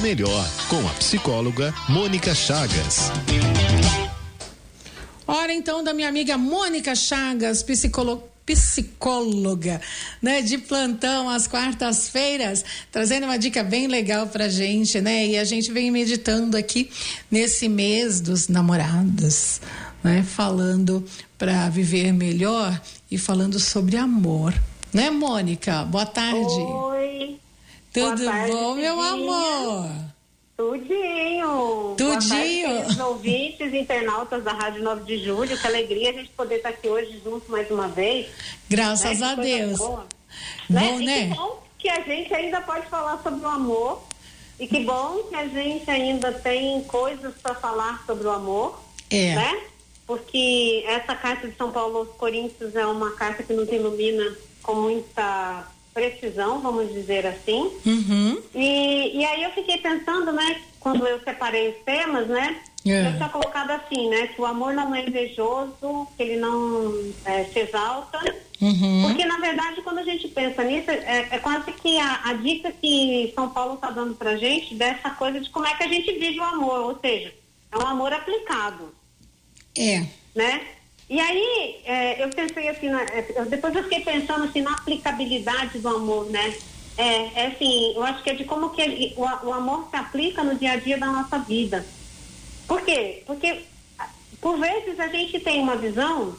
Melhor, com a psicóloga Mônica Chagas. Hora então da minha amiga Mônica Chagas, psicóloga psicóloga, né, de plantão às quartas-feiras, trazendo uma dica bem legal pra gente, né? E a gente vem meditando aqui nesse mês dos namorados, né, falando para viver melhor e falando sobre amor. Né, Mônica? Boa tarde. Oi. Tudo tarde, bom, meu amor? Tudinho. Tudinho. Boa tarde, ouvintes, internautas da Rádio 9 de Julho. Que alegria a gente poder estar aqui hoje junto mais uma vez. Graças né? a Que Deus. boa. Bom, né? E né? que bom que a gente ainda pode falar sobre o amor. E que bom que a gente ainda tem coisas para falar sobre o amor. É. Né? Porque essa carta de São Paulo aos Coríntios é uma carta que nos ilumina com muita precisão, vamos dizer assim. Uhum. E, e aí eu fiquei pensando, né, quando eu separei os temas, né? É. Eu tinha colocado assim, né? Que o amor não é invejoso, que ele não é, se exalta. Uhum. Porque, na verdade, quando a gente pensa nisso, é, é quase que a, a dica que São Paulo está dando pra gente dessa coisa de como é que a gente vive o amor. Ou seja, é um amor aplicado É. né? E aí, é, eu pensei assim, na- é, depois eu fiquei pensando assim na aplicabilidade do amor, né? É, é assim, eu acho que é de como que ele- o, o amor se aplica no dia a dia da nossa vida. Por quê? Porque, por vezes, a gente tem uma visão,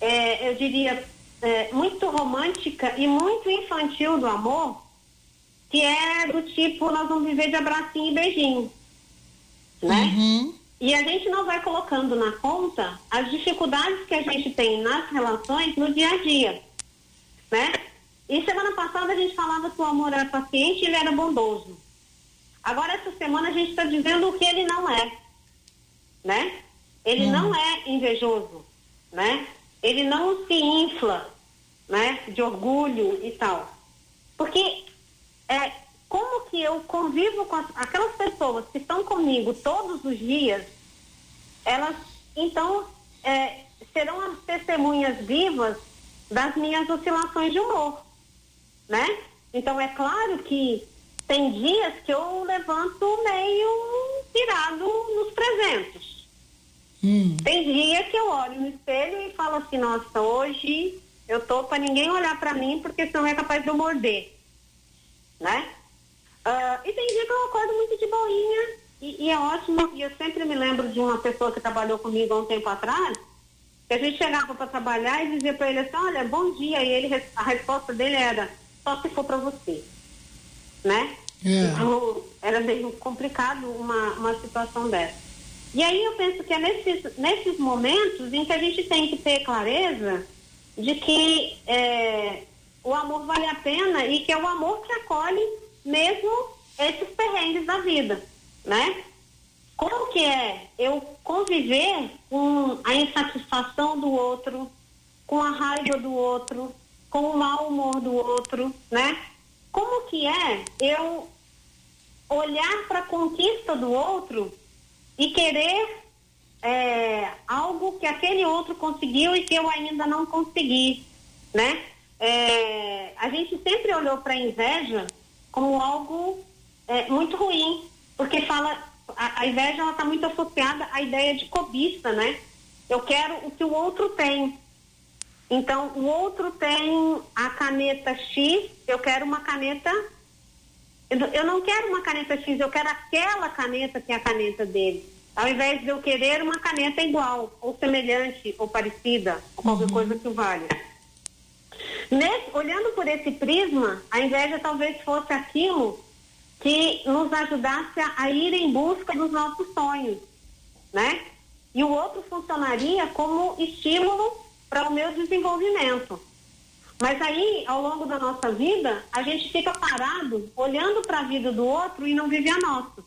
é, eu diria, é, muito romântica e muito infantil do amor, que é do tipo, nós vamos viver de abracinho e beijinho, né? Uhum. E a gente não vai colocando na conta as dificuldades que a gente tem nas relações no dia a dia, né? E semana passada a gente falava que o amor era paciente e ele era bondoso. Agora essa semana a gente está dizendo o que ele não é, né? Ele não é invejoso, né? Ele não se infla, né? De orgulho e tal. Porque é, como que eu convivo com as- aquelas pessoas que estão comigo todos os dias, elas então é, serão as testemunhas vivas das minhas oscilações de humor, né? Então é claro que tem dias que eu levanto meio virado nos 300. Hum. Tem dia que eu olho no espelho e falo assim, nossa, hoje eu tô para ninguém olhar para mim porque senão é capaz de eu morder, né? Ah, e tem dia que eu acordo muito de boinha e, e é ótimo. E eu sempre me lembro de uma pessoa que trabalhou comigo há um tempo atrás, que a gente chegava para trabalhar e dizia para ele assim, olha, bom dia. E ele, a resposta dele era, só se for para você, né? É. Então, era meio complicado uma, uma situação dessa. E aí eu penso que é nesses, nesses momentos em que a gente tem que ter clareza de que é, o amor vale a pena e que é o amor que acolhe mesmo esses perrengues da vida, né? Como que é eu conviver com a insatisfação do outro, com a raiva do outro, com o mau humor do outro, né? Como que é eu olhar para a conquista do outro e querer é, algo que aquele outro conseguiu e que eu ainda não consegui, né? É, a gente sempre olhou para a inveja como algo é, muito ruim, porque fala a, a inveja ela está muito associada à ideia de cobiça, né? Eu quero o que o outro tem. Então, o outro tem a caneta X, eu quero uma caneta eu não- quero uma caneta X, eu quero aquela caneta que é a caneta dele. Ao invés de eu querer uma caneta igual, ou semelhante, ou parecida, ou qualquer coisa que valha. Nesse- olhando por esse prisma, a inveja talvez fosse aquilo que nos ajudasse a, ir em busca dos nossos sonhos, né? E o outro funcionaria como estímulo para o meu desenvolvimento. Mas aí, ao longo da nossa vida, a gente fica parado, olhando para a vida do outro e não vive a nossa.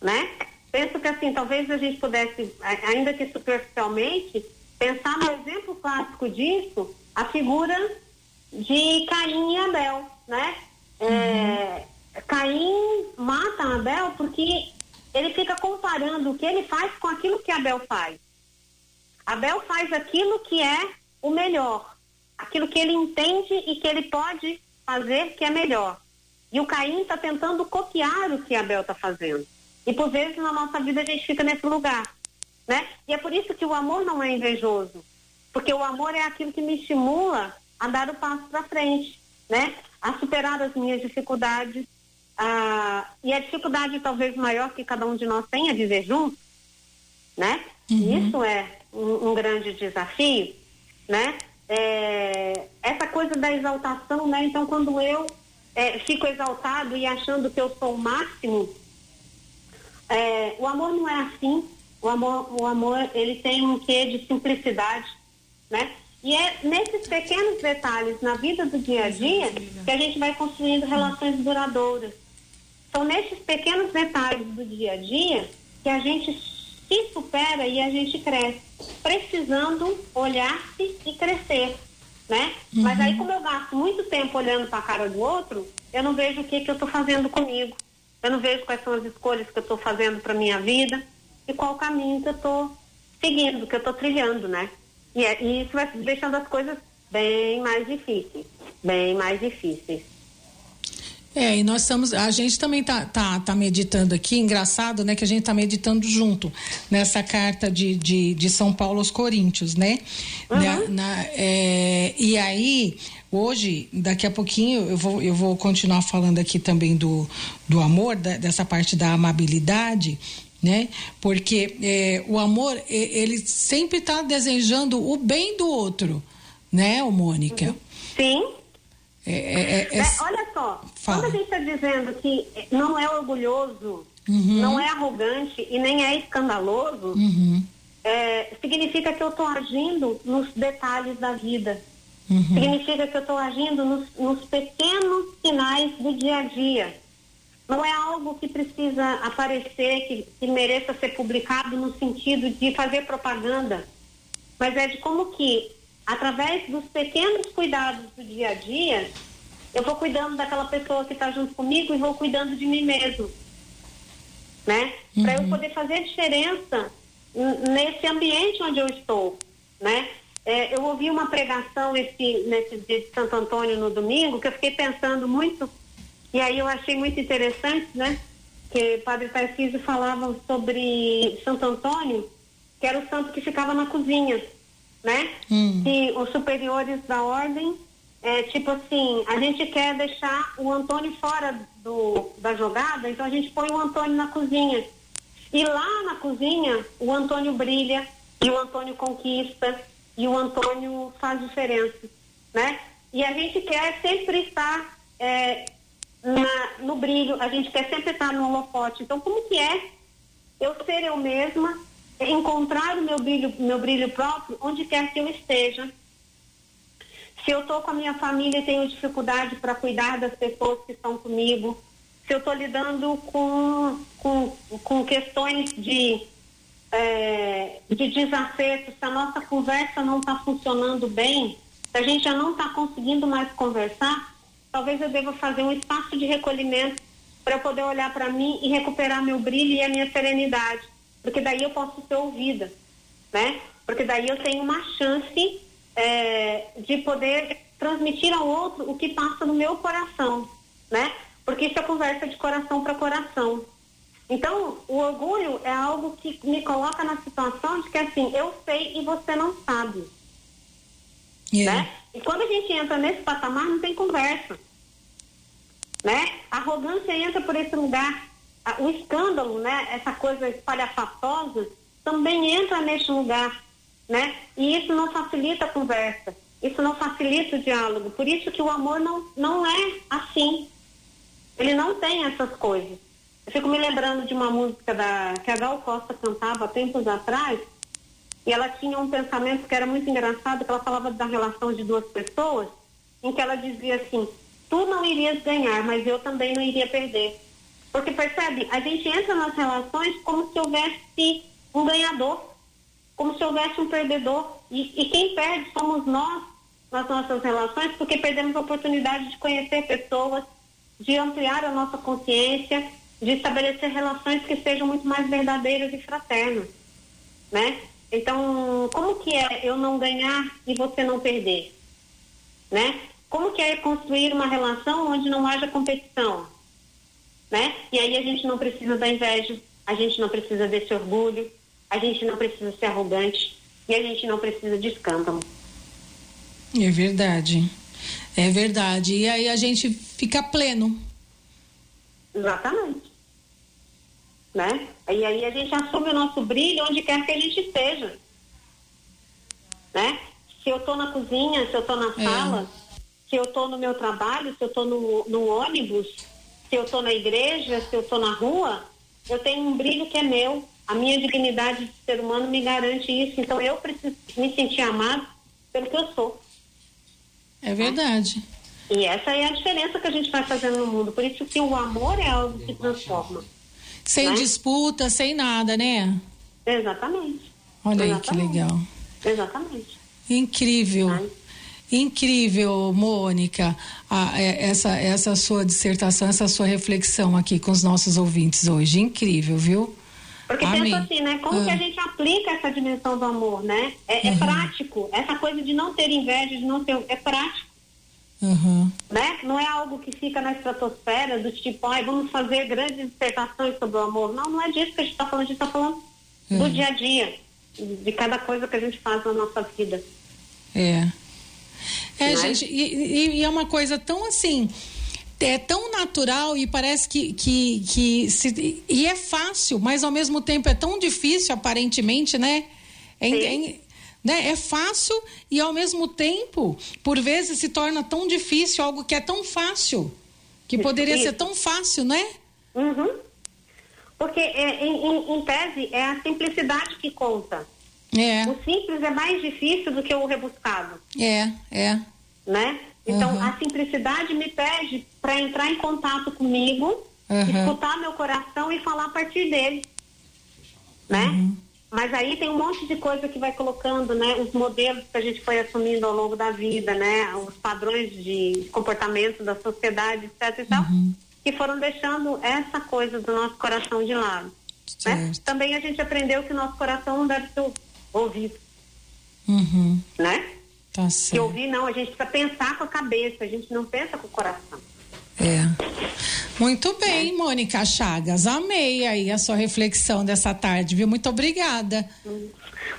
Né? Penso que assim, talvez a gente pudesse, ainda que superficialmente, pensar no exemplo clássico disso, a figura de Caim e Abel, né? É, Caim mata Abel porque ele fica comparando o que ele faz com aquilo que Abel faz. Abel faz aquilo que é o melhor, aquilo que ele entende e que ele pode fazer que é melhor. E o Caim está tentando copiar o que Abel está fazendo. E por vezes na nossa vida a gente fica nesse lugar, né? E é por isso que o amor não é invejoso, porque o amor é aquilo que me estimula a dar o passo para frente, né? A superar as minhas dificuldades. A... E a dificuldade talvez maior que cada um de nós tem é viver junto, né? Uhum. Isso é um, um, grande desafio, né? É... essa coisa da exaltação, né? Então quando eu é, fico exaltado e achando que eu sou o máximo, é, o amor não é assim. O amor, o amor, ele tem um quê de simplicidade, né? E é nesses pequenos detalhes na vida do dia a dia que a gente vai construindo relações duradouras. São nesses pequenos detalhes do dia a dia que a gente se supera e a gente cresce, precisando olhar-se e crescer né? Uhum. Mas aí, como eu gasto muito tempo olhando para a cara do outro, eu não vejo o que, que eu estou fazendo comigo. Eu não vejo quais são as escolhas que eu estou fazendo para minha vida e qual caminho que eu estou seguindo, que eu estou trilhando, né? E, é, e isso vai deixando as coisas bem mais difíceis, bem mais difíceis. É, e nós estamos, a gente também tá, tá, tá meditando aqui, engraçado, né, que a gente tá meditando junto nessa carta de, de, de São Paulo aos Coríntios, né? Uhum. Na, na, é, e aí, hoje, daqui a pouquinho, eu vou, eu vou continuar falando aqui também do, do amor, da, dessa parte da amabilidade, né? Porque é, o amor, ele sempre está desejando o bem do outro, né, Mônica? Sim. É, é, é, é olha só, fala. quando a gente está dizendo que não é orgulhoso, uhum. não é arrogante e nem é escandaloso, uhum. É, significa que eu estou agindo nos detalhes da vida. Uhum. Significa que eu estou agindo nos, nos pequenos sinais do dia a dia. Não é algo que precisa aparecer, que, que mereça ser publicado no sentido de fazer propaganda, mas é de como que através dos pequenos cuidados do dia a dia, eu vou cuidando daquela pessoa que está junto comigo e vou cuidando de mim mesmo. Né? Uhum. Para eu poder fazer diferença nesse ambiente onde eu estou. Né? É, eu ouvi uma pregação esse, nesse dia de Santo Antônio no domingo, que eu fiquei pensando muito, e aí eu achei muito interessante, né? Que o Padre Tarcísio falava sobre Santo Antônio, que era o santo que ficava na cozinha né? Hum. Que os superiores da ordem, é, tipo assim, a gente quer deixar o Antônio fora do, da jogada, então a gente põe o Antônio na cozinha. E lá na cozinha, o Antônio brilha, e o Antônio conquista, e o Antônio faz diferença, né? E a gente quer sempre estar é, na, no brilho, a gente quer sempre estar no holofote. Então, como que é eu ser eu mesma encontrar o meu brilho, meu brilho próprio onde quer que eu esteja. Se eu estou com a minha família e tenho dificuldade para cuidar das pessoas que estão comigo, se eu estou lidando com, com, com questões de, é, de desafeto, se a nossa conversa não está funcionando bem, se a gente já não está conseguindo mais conversar, talvez eu deva fazer um espaço de recolhimento para poder olhar para mim e recuperar meu brilho e a minha serenidade porque daí eu posso ser ouvida, né? Porque daí eu tenho uma chance é, de poder transmitir ao outro o que passa no meu coração, né? Porque isso é conversa de coração para coração. Então, o orgulho é algo que me coloca na situação de que assim, eu sei e você não sabe. Yeah. Né? E quando a gente entra nesse patamar, não tem conversa. Né? A arrogância entra por esse lugar o escândalo, né, essa coisa espalhafatosa, também entra neste lugar, né? E isso não facilita a conversa, isso não facilita o diálogo. Por isso que o amor não, não é assim. Ele não tem essas coisas. Eu fico me lembrando de uma música da, que a Gal Costa cantava tempos atrás, e ela tinha um pensamento que era muito engraçado, que ela falava da relação de duas pessoas, em que ela dizia assim, tu não irias ganhar, mas eu também não iria perder. Porque percebe, a gente entra nas relações como se houvesse um ganhador, como se houvesse um perdedor. E, e quem perde somos nós nas nossas relações, porque perdemos a oportunidade de conhecer pessoas, de ampliar a nossa consciência, de estabelecer relações que sejam muito mais verdadeiras e fraternas, né? Então, como que é eu não ganhar e você não perder, né? como que é construir uma relação onde não haja competição, né? E aí a gente não precisa da inveja, a gente não precisa desse orgulho, a gente não precisa ser arrogante e a gente não precisa de escândalo. É verdade. É verdade. E aí a gente fica pleno. Exatamente. Né? E aí a gente assume o nosso brilho onde quer que a gente esteja. Né? Se eu estou na cozinha, se eu estou na é. sala, se eu estou no meu trabalho, se eu estou no, no ônibus, se eu estou na igreja, se eu estou na rua, eu tenho um brilho que é meu. A minha dignidade de ser humano me garante isso. Então eu preciso me sentir amado pelo que eu sou. É verdade. E essa é a diferença que a gente vai fazendo no mundo. Por isso que o amor é algo que transforma. Sem né? disputa, sem nada, né? Exatamente. Olha Exatamente. aí que legal. Exatamente. Incrível. Né? Incrível, Mônica, a, é, essa, essa sua dissertação, essa sua reflexão aqui com os nossos ouvintes hoje. Incrível, viu? Porque Amém. pensa assim, né? Como ah. que a gente aplica essa dimensão do amor, né? É, é uhum. prático. Essa coisa de não ter inveja, de não ter. É prático. Uhum. Né? Não é algo que fica na estratosfera do tipo, ai, vamos fazer grandes dissertações sobre o amor. Não, não é disso que a gente está falando, a gente está falando uhum. do dia a dia, de cada coisa que a gente faz na nossa vida. É. É, né? gente, e, e, é uma coisa tão assim é tão natural e parece que, que, que se, e é fácil, mas ao mesmo tempo é tão difícil aparentemente, né? É, é, né? é fácil e ao mesmo tempo, por vezes se torna tão difícil algo que é tão fácil, que poderia ser tão fácil, né? Uhum. Porque é, em, em, em tese é a simplicidade que conta. É. O simples é mais difícil do que o rebuscado. É, é. Né? Então, uhum. a simplicidade me pede para entrar em contato comigo, uhum. escutar meu coração e falar a partir dele. Né? Uhum. Mas aí tem um monte de coisa que vai colocando, né? Os modelos que a gente foi assumindo ao longo da vida, né? Os padrões de comportamento da sociedade, etc e tal, uhum. que foram deixando essa coisa do nosso coração de lado. Né? Também a gente aprendeu que o nosso coração não deve ser ouvido. Uhum. Né? Tá certo. Que ouvir não, a gente precisa pensar com a cabeça, a gente não pensa com o coração. É. Muito bem, é. Mônica Chagas. Amei aí a sua reflexão dessa tarde, viu? Muito obrigada.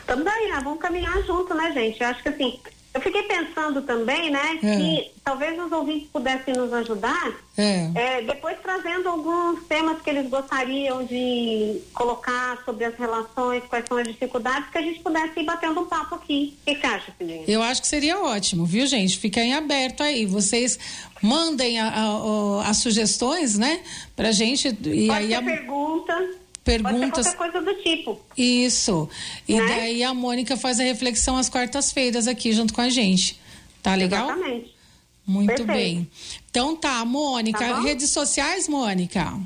Também, ah, vamos caminhar junto, né, gente? Eu acho que assim, eu fiquei pensando também, né, é. que talvez os ouvintes pudessem nos ajudar, é. É, depois trazendo alguns temas que eles gostariam de colocar sobre as relações, quais são as dificuldades, que a gente pudesse ir batendo um papo aqui. O que você acha, Cidinha? Eu acho que seria ótimo, viu, gente? Fica em aberto aí. Vocês mandem a, a, a, as sugestões, né, pra gente. E Pode aí a pergunta perguntas. Pode coisa do tipo. Isso. E né? daí a Mônica faz a reflexão às quartas-feiras aqui junto com a gente. Tá legal? Exatamente. Muito Perfeito. bem. Então tá, Mônica, tá redes sociais, Mônica.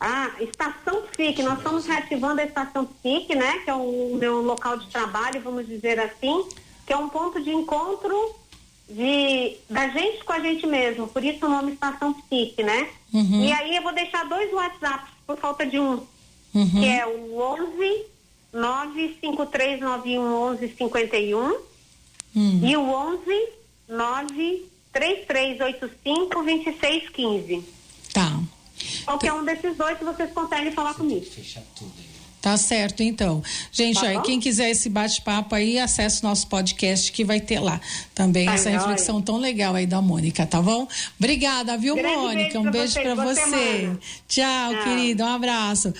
Ah, Estação FIC, nós estamos reativando a Estação FIC, né? Que é o meu local de trabalho, vamos dizer assim, que é um ponto de encontro de, da gente com a gente mesmo, por isso o nome Estação FIC, né? Uhum. E aí eu vou deixar dois WhatsApps por falta de um uhum. que é o 11 95391 1151 uhum. e o 11 93385 2615. Tá. Qualquer um desses dois, vocês conseguem falar comigo. Fechar tudo aí. Tá certo, então. Gente, tá aí, quem quiser esse bate-papo aí, acesse nosso podcast que vai ter lá também tá essa reflexão tão legal aí da Mônica, tá bom? Obrigada, viu, Grande Mônica? Um beijo para você. você. Tchau, Tchau, querido. Um abraço.